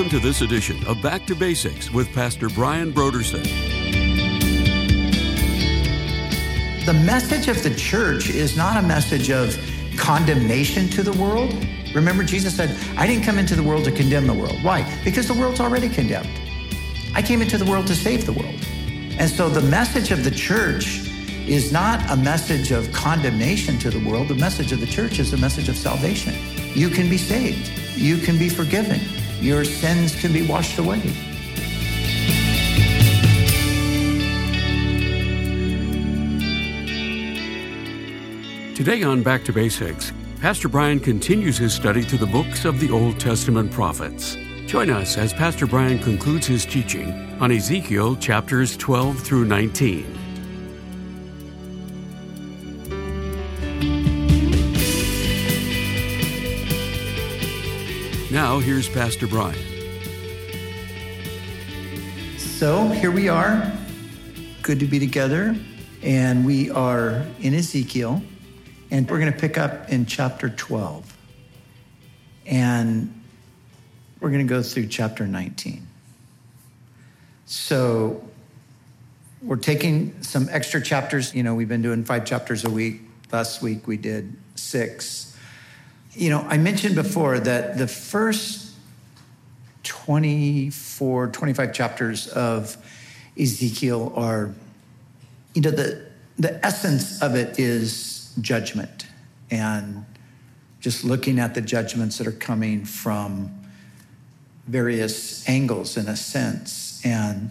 Welcome to this edition of Back to Basics with Pastor Brian Brodersen. The message of the church is not a message of condemnation to the world. Remember, Jesus said, I didn't come into the world to condemn the world. Why? Because the world's already condemned. I came into the world to save the world. And so the message of the church is not a message of condemnation to the world. The message of the church is a message of salvation. You can be saved. You can be forgiven. Your sins can be washed away. Today on Back to Basics, Pastor Brian continues his study through the books of the Old Testament prophets. Join us as Pastor Brian concludes his teaching on Ezekiel chapters 12 through 19. Now, here's Pastor Brian. So here we are. Good to be together. And we are in Ezekiel. And we're going to pick up in chapter 12. And we're going to go through chapter 19. So we're taking some extra chapters. You know, we've been doing five chapters a week. Last week we did six. You know, I mentioned before that the first 24, 25 chapters of Ezekiel are, you know, the, the essence of it is judgment and just looking at the judgments that are coming from various angles in a sense. And,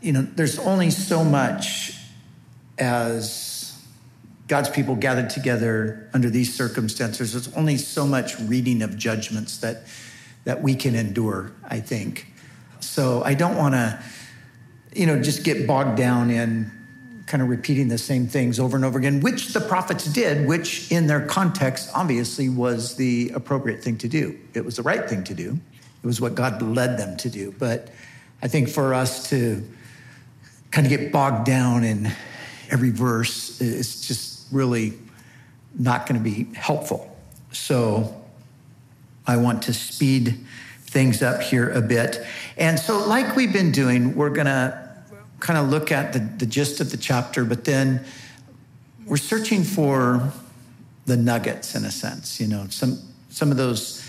you know, there's only so much as God's people gathered together under these circumstances, there's only so much reading of judgments that, that we can endure, I think. So I don't want to, you know, just get bogged down in kind of repeating the same things over and over again, which the prophets did, which in their context obviously was the appropriate thing to do. It was the right thing to do. It was what God led them to do. But I think for us to kind of get bogged down in every verse, it's just really not going to be helpful. So I want to speed things up here a bit. And so, like we've been doing, we're going to kind of look at the, the gist of the chapter, but then we're searching for the nuggets in a sense, you know, some, some of those,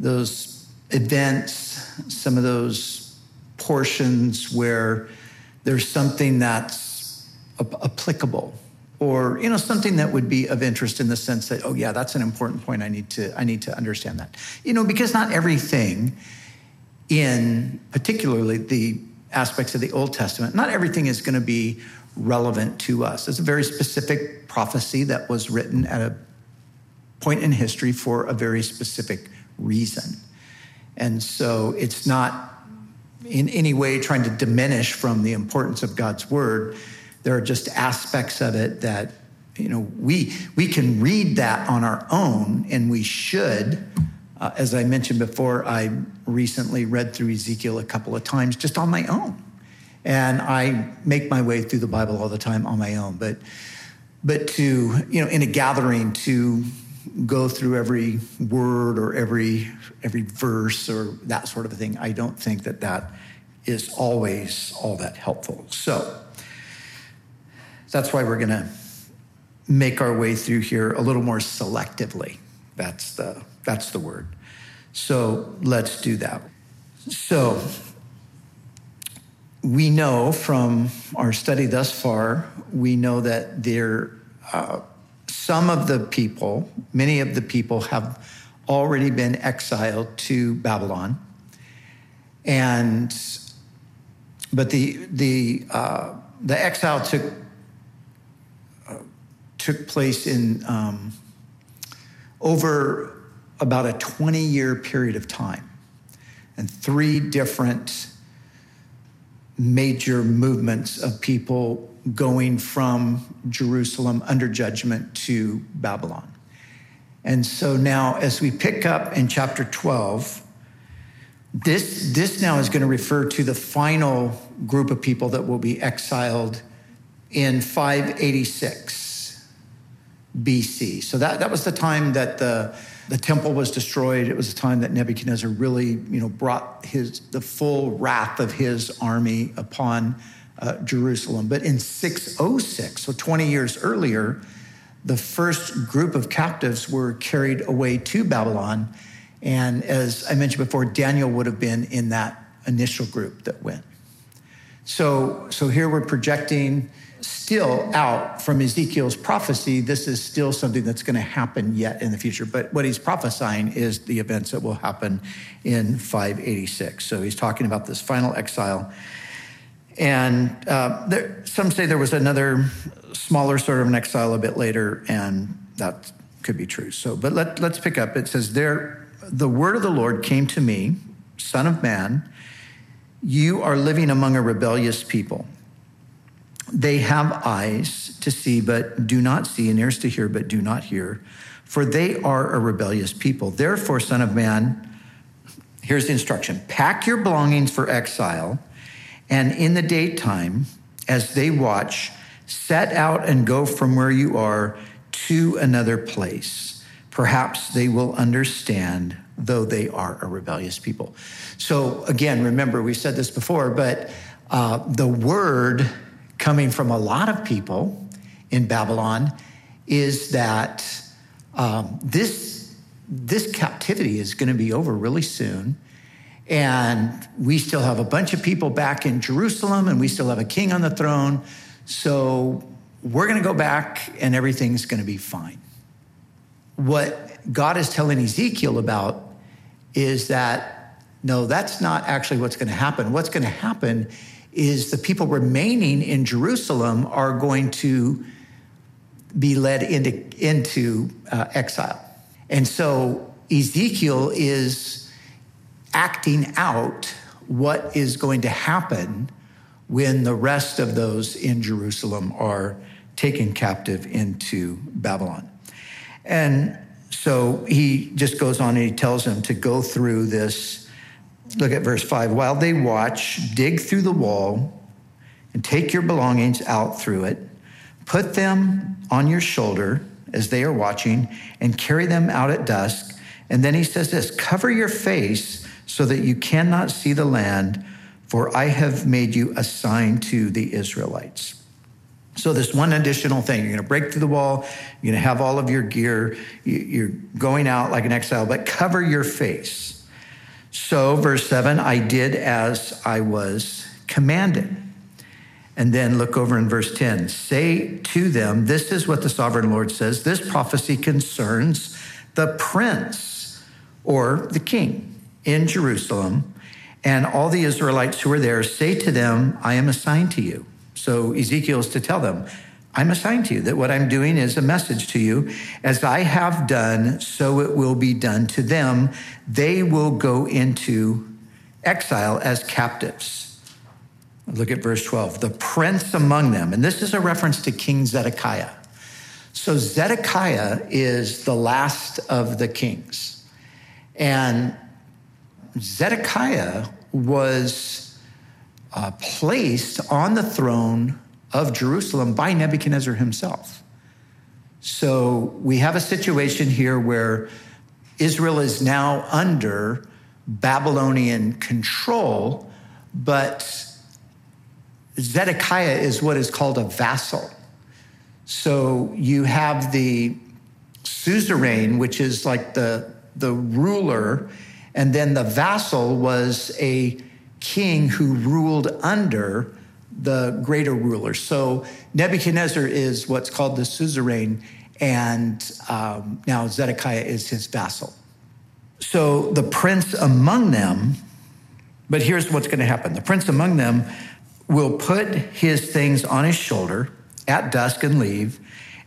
those events, some of those portions where there's something that's applicable or you know something that would be of interest in the sense that oh yeah that's an important point. I need to i need to understand that. You know because not everything in particularly the aspects of the old testament not everything is going to be relevant to us. It's a very specific prophecy that was written at a point in history for a very specific reason. And so it's not in any way trying to diminish from the importance of god's word there are just aspects of it that, you know, we, we can read that on our own and we should. Uh, as I mentioned before, I recently read through Ezekiel a couple of times just on my own. And I make my way through the Bible all the time on my own. But, but to, you know, in a gathering to go through every word or every, every verse or that sort of thing, I don't think that that is always all that helpful. So, that's why we're going to make our way through here a little more selectively. That's the, that's the word. So let's do that. So we know from our study thus far, we know that there, uh, some of the people, many of the people have already been exiled to Babylon. And, but the, the, uh, the exile took took place in um, over about a 20 year period of time and three different major movements of people going from Jerusalem under judgment to Babylon. And so now, as we pick up in chapter 12, this, this now is going to refer to the final group of people that will be exiled in 586. BC. So that, that was the time that the, The temple was destroyed. It was the time that Nebuchadnezzar really, you know, brought his the full wrath of his army upon uh, Jerusalem. But in 606, so 20 years earlier, the first group of captives were carried away to Babylon. And as I mentioned before, Daniel would have been in that initial group that went. So, so here we're projecting still out from Ezekiel's prophecy. This is still something that's going to happen yet in the future. But what he's prophesying is the events that will happen in 586. So he's talking about this final exile. And uh, there, some say there was another smaller sort of an exile a bit later, and that could be true. So, but let, let's pick up. It says, There, the word of the Lord came to me, Son of Man you are living among a rebellious people. They have eyes to see, but do not see, and ears to hear, but do not hear, for they are a rebellious people. Therefore, Son of Man, here's the instruction pack your belongings for exile, and in the daytime, as they watch, set out and go from where you are to another place. Perhaps they will understand though they are a rebellious people. So, again, remember, we said this before, but uh, the word coming from a lot of people in Babylon is that um, this, this captivity is going to be over really soon. And we still have a bunch of people back in Jerusalem, and we still have a king on the throne. So we're going to go back, and everything's going to be fine. What God is telling Ezekiel about is that no, that's not actually what's going to happen. What's going to happen is the people remaining in Jerusalem are going to be led into, into uh, exile. And so Ezekiel is acting out what is going to happen when the rest of those in Jerusalem are taken captive into Babylon. And so he just goes on and he tells them to go through this. Look at verse 5. While they watch, dig through the wall and take your belongings out through it. Put them on your shoulder as they are watching and carry them out at dusk. And then he says this cover your face so that you cannot see the land, for I have made you a sign to the Israelites. So, this one additional thing you're going to break through the wall, you're going to have all of your gear, you're going out like an exile, but cover your face. So, verse 7 I did as I was commanded. And then look over in verse 10 say to them, This is what the sovereign Lord says. This prophecy concerns the prince or the king in Jerusalem. And all the Israelites who are there say to them, I am assigned to you. So Ezekiel is to tell them, I'm assigned to you, that what I'm doing is a message to you. As I have done, so it will be done to them. They will go into exile as captives. Look at verse 12. The prince among them, and this is a reference to King Zedekiah. So Zedekiah is the last of the kings. And Zedekiah was uh, placed on the throne of Jerusalem by Nebuchadnezzar himself. So we have a situation here where Israel is now under Babylonian control, but Zedekiah is what is called a vassal. So you have the suzerain, which is like the, the ruler, and then the vassal was a king who ruled under the greater ruler. So Nebuchadnezzar is what's called the suzerain, and um, now Zedekiah is his vassal. So the prince among them, but here's what's going to happen the prince among them will put his things on his shoulder at dusk and leave,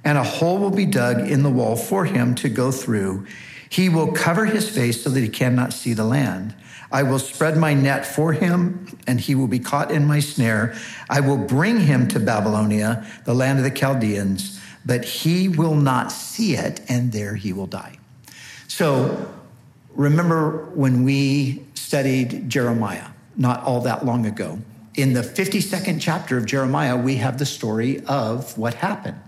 and a hole will be dug in the wall for him to go through. He will cover his face so that he cannot see the land. I will spread my net for him, and he will be caught in my snare. I will bring him to Babylonia, the land of the Chaldeans, but he will not see it, and there he will die. So remember when we studied Jeremiah not all that long ago. In the 52nd chapter of Jeremiah, we have the story of what happened.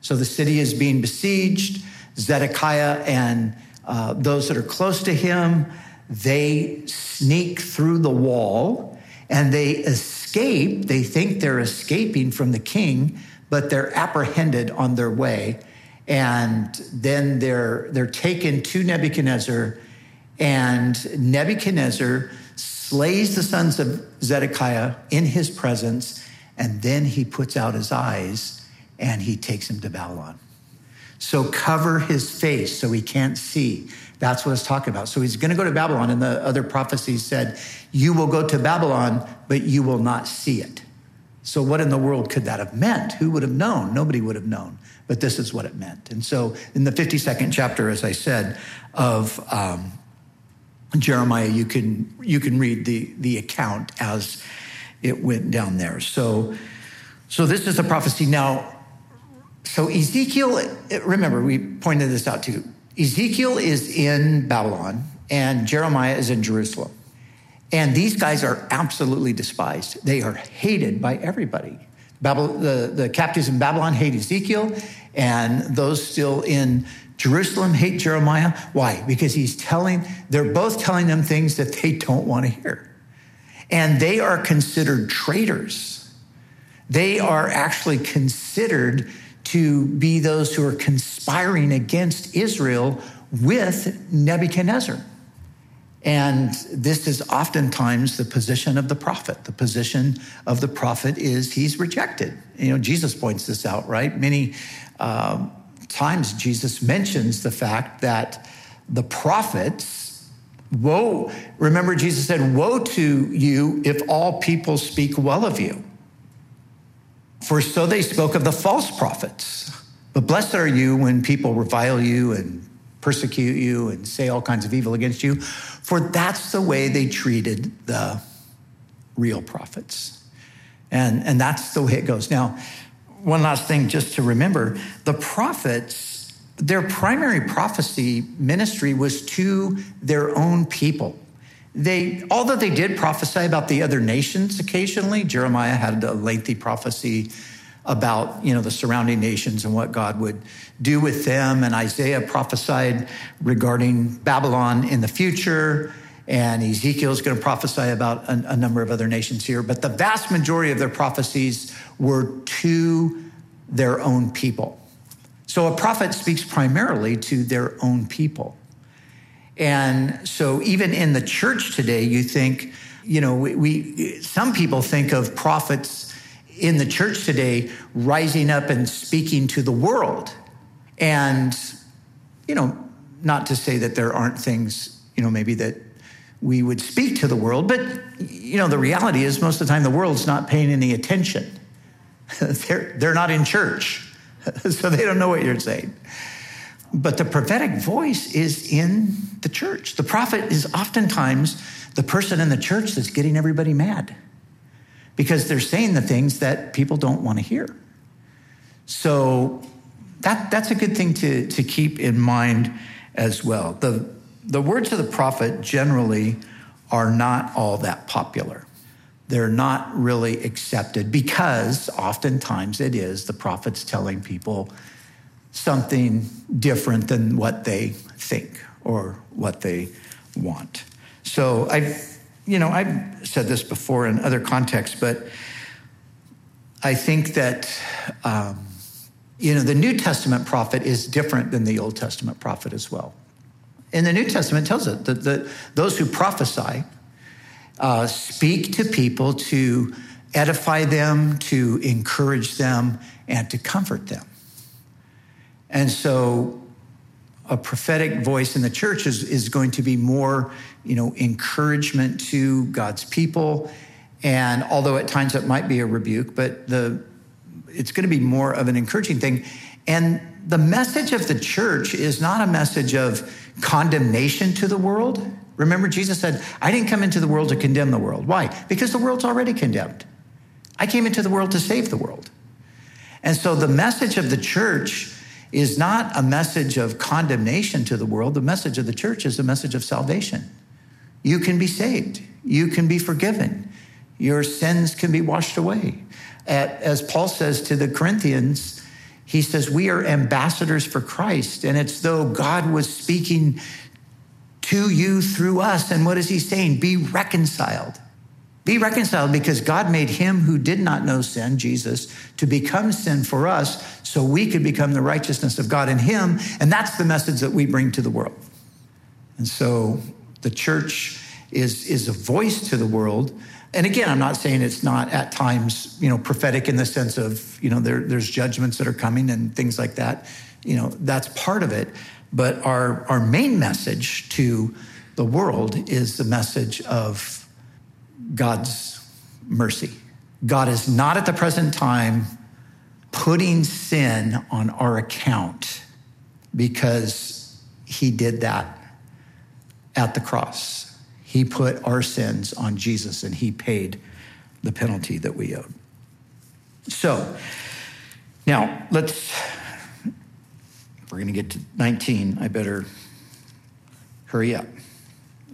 So the city is being besieged. Zedekiah and uh, those that are close to him. They sneak through the wall and they escape. They think they're escaping from the king, but they're apprehended on their way. And then they're, they're taken to Nebuchadnezzar, and Nebuchadnezzar slays the sons of Zedekiah in his presence, and then he puts out his eyes and he takes him to Babylon. So cover his face so he can't see. That's what it's talking about. So he's going to go to Babylon, and the other prophecies said, You will go to Babylon, but you will not see it. So, what in the world could that have meant? Who would have known? Nobody would have known. But this is what it meant. And so, in the 52nd chapter, as I said, of um, Jeremiah, you can, you can read the, the account as it went down there. So, so this is the prophecy. Now, so Ezekiel, remember, we pointed this out too. Ezekiel is in Babylon and Jeremiah is in Jerusalem. And these guys are absolutely despised. They are hated by everybody. The, the captives in Babylon hate Ezekiel, and those still in Jerusalem hate Jeremiah. Why? Because he's telling, they're both telling them things that they don't want to hear. And they are considered traitors. They are actually considered to be those who are conspiring against Israel with Nebuchadnezzar. And this is oftentimes the position of the prophet. The position of the prophet is he's rejected. You know, Jesus points this out, right? Many uh, times Jesus mentions the fact that the prophets, woe, remember Jesus said, Woe to you if all people speak well of you. For so they spoke of the false prophets. But blessed are you when people revile you and persecute you and say all kinds of evil against you, for that's the way they treated the real prophets. And, and that's the way it goes. Now, one last thing just to remember the prophets, their primary prophecy ministry was to their own people. They, although they did prophesy about the other nations occasionally, Jeremiah had a lengthy prophecy about you know the surrounding nations and what God would do with them. And Isaiah prophesied regarding Babylon in the future. And Ezekiel is going to prophesy about a, a, number of other nations here. But the vast majority of their prophecies were to their own people. So a prophet speaks primarily to their own people and so even in the church today, you think, you know, we, we some people think of prophets in the church today rising up and speaking to the world. And, you know, not to say that there aren't things, you know, maybe that we would speak to the world, but, you know, the reality is most of the time the world's not paying any attention. they're, they're not in church, so they don't know what you're saying. But the prophetic voice is in the church. The prophet is oftentimes the person in the church that's getting everybody mad because they're saying the things that people don't want to hear. So that, that's a good thing to, to keep in mind as well. The, the words of the prophet generally are not all that popular. They're not really accepted because oftentimes it is the prophet's telling people something different than what they think or what they want. So I've, you know, I've said this before in other contexts, but I think that, um, you know, the New Testament prophet is different than the Old Testament prophet as well. In the New Testament, tells it that, that those who prophesy uh, speak to people to edify them, to encourage them, and to comfort them. And so a prophetic voice in the church is, is going to be more, you know, encouragement to God's people. And although at times it might be a rebuke, but the it's going to be more of an encouraging thing. And the message of the church is not a message of condemnation to the world. Remember, Jesus said, I didn't come into the world to condemn the world. Why? Because the world's already condemned. I came into the world to save the world. And so the message of the church is not a message of condemnation to the world. The message of the church is a message of salvation. You can be saved, you can be forgiven, your sins can be washed away. As Paul says to the Corinthians, he says we are ambassadors for Christ. And it's though God was speaking to you through us. And what is he saying? Be reconciled. Be reconciled because God made him who did not know sin, Jesus, to become sin for us so we could become the righteousness of God in him. And that's the message that we bring to the world. And so the church is, is a voice to the world. And again, I'm not saying it's not at times, you know, prophetic in the sense of, you know, there, there's judgments that are coming and things like that. You know, that's part of it. But our, our main message to the world is the message of God's mercy. God is not at the present time putting sin on our account because he did that at the cross. He put our sins on Jesus and he paid the penalty that we owed. So, now let's we're going to get to 19. I better hurry up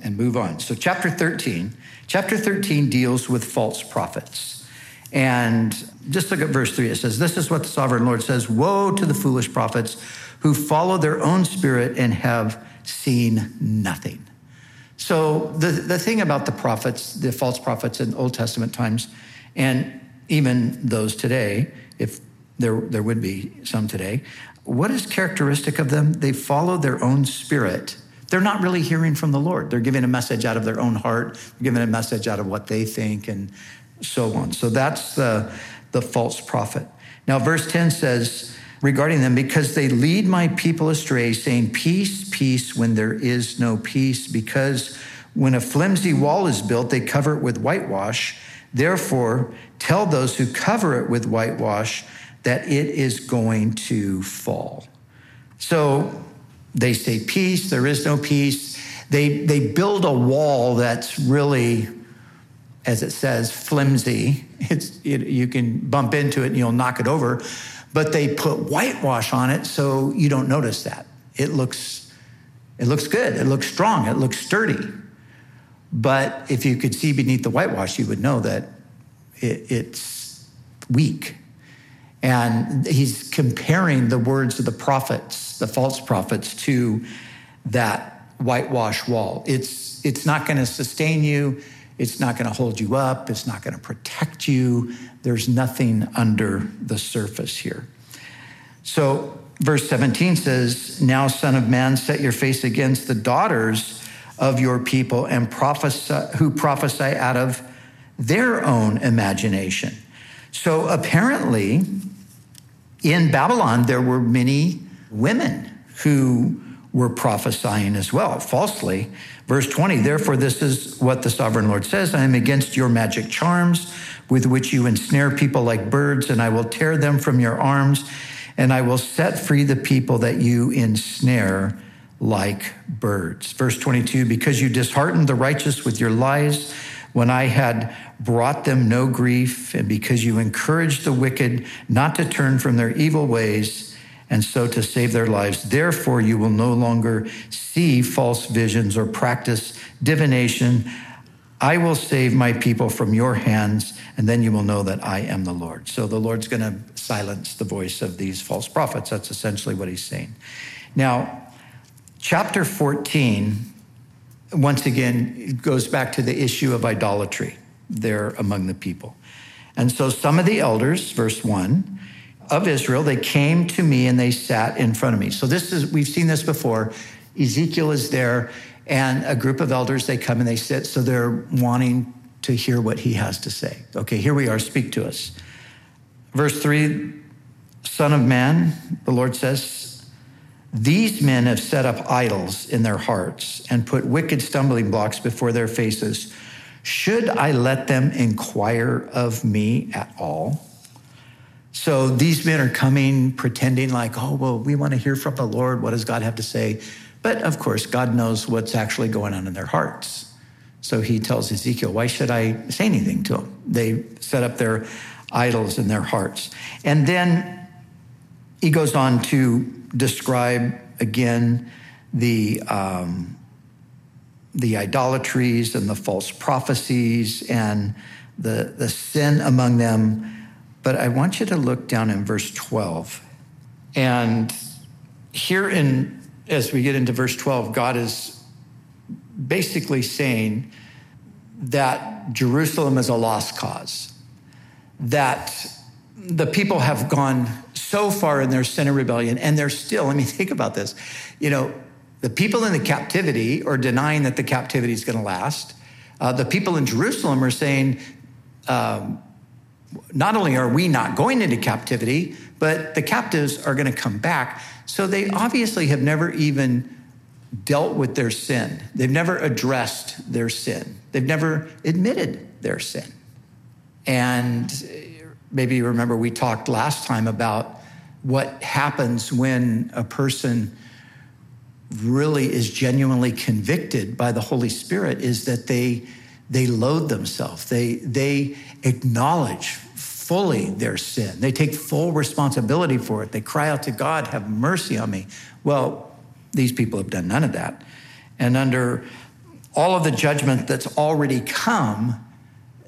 and move on. So, chapter 13. Chapter 13 deals with false prophets. And just look at verse 3. It says, This is what the sovereign Lord says Woe to the foolish prophets who follow their own spirit and have seen nothing. So, the, the thing about the prophets, the false prophets in Old Testament times, and even those today, if there, there would be some today, what is characteristic of them? They follow their own spirit. They're not really hearing from the Lord. They're giving a message out of their own heart, They're giving a message out of what they think, and so on. So that's the, the false prophet. Now, verse 10 says regarding them, because they lead my people astray, saying, Peace, peace, when there is no peace, because when a flimsy wall is built, they cover it with whitewash. Therefore, tell those who cover it with whitewash, that it is going to fall. So they say peace, there is no peace. They, they build a wall that's really, as it says, flimsy. It's, it, you can bump into it and you'll knock it over, but they put whitewash on it so you don't notice that. It looks, it looks good, it looks strong, it looks sturdy. But if you could see beneath the whitewash, you would know that it, it's weak. And he's comparing the words of the prophets, the false prophets, to that whitewash wall. It's, it's not going to sustain you. It's not going to hold you up. It's not going to protect you. There's nothing under the surface here. So, verse 17 says, Now, Son of Man, set your face against the daughters of your people and prophesy, who prophesy out of their own imagination. So, apparently, in Babylon, there were many women who were prophesying as well, falsely. Verse 20, therefore, this is what the sovereign Lord says I am against your magic charms with which you ensnare people like birds, and I will tear them from your arms, and I will set free the people that you ensnare like birds. Verse 22, because you disheartened the righteous with your lies when I had brought them no grief, and because you encouraged the wicked not to turn from their evil ways, and so to save their lives. Therefore, you will no longer see false visions or practice divination. I will save my people from your hands, and then you will know that I am the Lord. So the Lord's going to silence the voice of these false prophets. That's essentially what he's saying. Now, chapter 14 once again, it goes back to the issue of idolatry there among the people. And so some of the elders, verse 1, of Israel, they came to me and they sat in front of me. So this is, we've seen this before. Ezekiel is there, and a group of elders, they come and they sit. So they're wanting to hear what he has to say. Okay, here we are, speak to us. Verse 3 Son of man, the Lord says, these men have set up idols in their hearts and put wicked stumbling blocks before their faces. Should I let them inquire of me at all? So these men are coming pretending like, oh, well, we want to hear from the Lord. What does God have to say? But of course, God knows what's actually going on in their hearts. So he tells Ezekiel, why should I say anything to them? They set up their idols in their hearts. And then he goes on to describe again the um, the idolatries and the false prophecies and the the sin among them. But I want you to look down in verse 12. And here in as we get into verse 12, God is basically saying that Jerusalem is a lost cause. That the people have gone so far in their sin and rebellion, and they're still, I mean, think about this. You know, the people in the captivity are denying that the captivity is going to last. Uh, the people in Jerusalem are saying, um, not only are we not going into captivity, but the captives are going to come back. So they obviously have never even dealt with their sin. They've never addressed their sin. They've never admitted their sin. And maybe you remember we talked last time about what happens when a person really is genuinely convicted by the Holy Spirit is that they they load themselves. They they acknowledge fully their sin. They take full responsibility for it. They cry out to God, "Have mercy on me." Well, these people have done none of that. And under all of the judgment that's already come,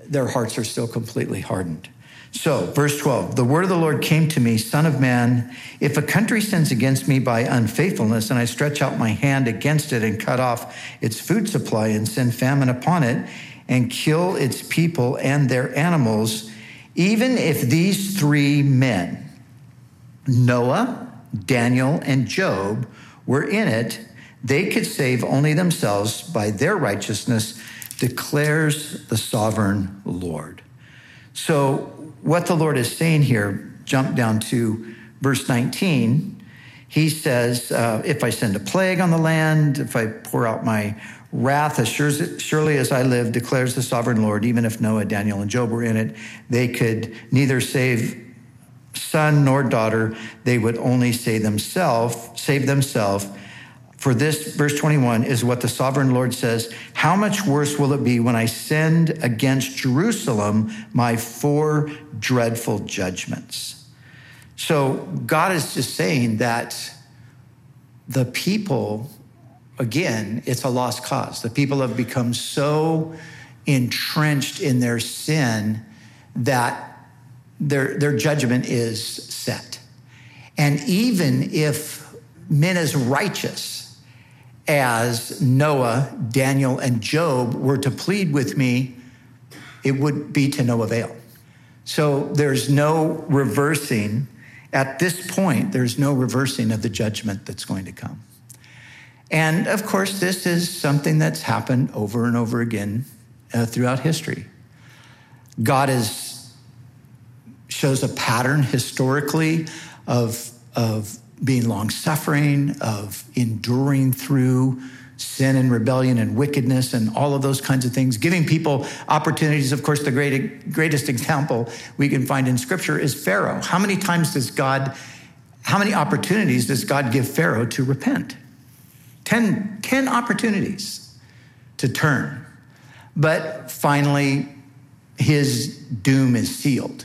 their hearts are still completely hardened. So, verse 12 the word of the Lord came to me, Son of man, if a country sins against me by unfaithfulness, and I stretch out my hand against it and cut off its food supply and send famine upon it, and kill its people and their animals, even if these three men, Noah, Daniel, and Job, were in it, they could save only themselves by their righteousness, declares the sovereign Lord. So, what the Lord is saying here, jump down to verse 19. He says, uh, If I send a plague on the land, if I pour out my wrath, as surely as I live, declares the sovereign Lord, even if Noah, Daniel, and Job were in it, they could neither save son nor daughter. They would only save themselves, save themselves for this, verse 21, is what the sovereign Lord says How much worse will it be when I send against Jerusalem my four dreadful judgments? So God is just saying that the people, again, it's a lost cause. The people have become so entrenched in their sin that their, their judgment is set. And even if men is righteous, as Noah, Daniel, and Job were to plead with me, it would be to no avail. So there's no reversing. At this point, there's no reversing of the judgment that's going to come. And of course, this is something that's happened over and over again uh, throughout history. God is, shows a pattern historically of, of being long suffering, of enduring through sin and rebellion and wickedness and all of those kinds of things, giving people opportunities. Of course, the great, greatest example we can find in scripture is Pharaoh. How many times does God, how many opportunities does God give Pharaoh to repent? Ten, ten opportunities to turn. But finally, his doom is sealed.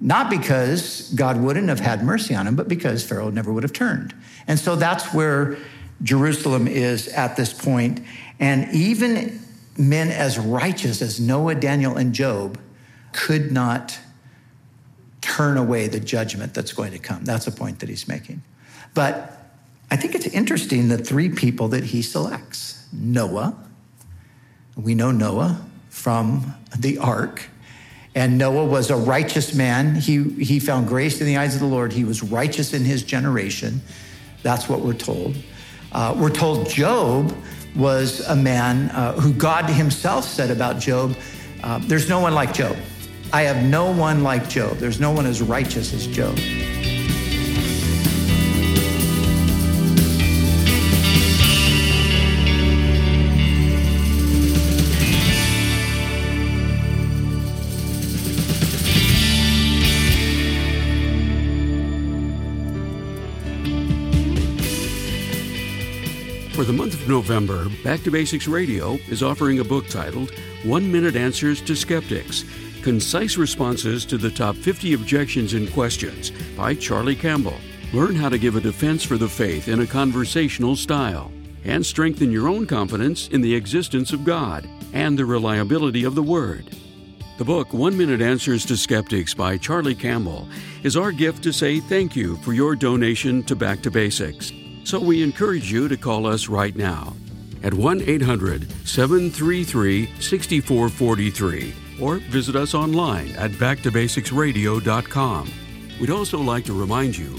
Not because God wouldn't have had mercy on him, but because Pharaoh never would have turned. And so that's where Jerusalem is at this point. And even men as righteous as Noah, Daniel, and Job could not turn away the judgment that's going to come. That's the point that he's making. But I think it's interesting the three people that he selects Noah. We know Noah from the ark. And Noah was a righteous man. He, he found grace in the eyes of the Lord. He was righteous in his generation. That's what we're told. Uh, we're told Job was a man uh, who God himself said about Job, uh, there's no one like Job. I have no one like Job. There's no one as righteous as Job. Month of November, Back to Basics Radio is offering a book titled One Minute Answers to Skeptics Concise Responses to the Top 50 Objections and Questions by Charlie Campbell. Learn how to give a defense for the faith in a conversational style and strengthen your own confidence in the existence of God and the reliability of the Word. The book, One Minute Answers to Skeptics by Charlie Campbell, is our gift to say thank you for your donation to Back to Basics. So we encourage you to call us right now at 1 800 733 6443 or visit us online at backtobasicsradio.com. We'd also like to remind you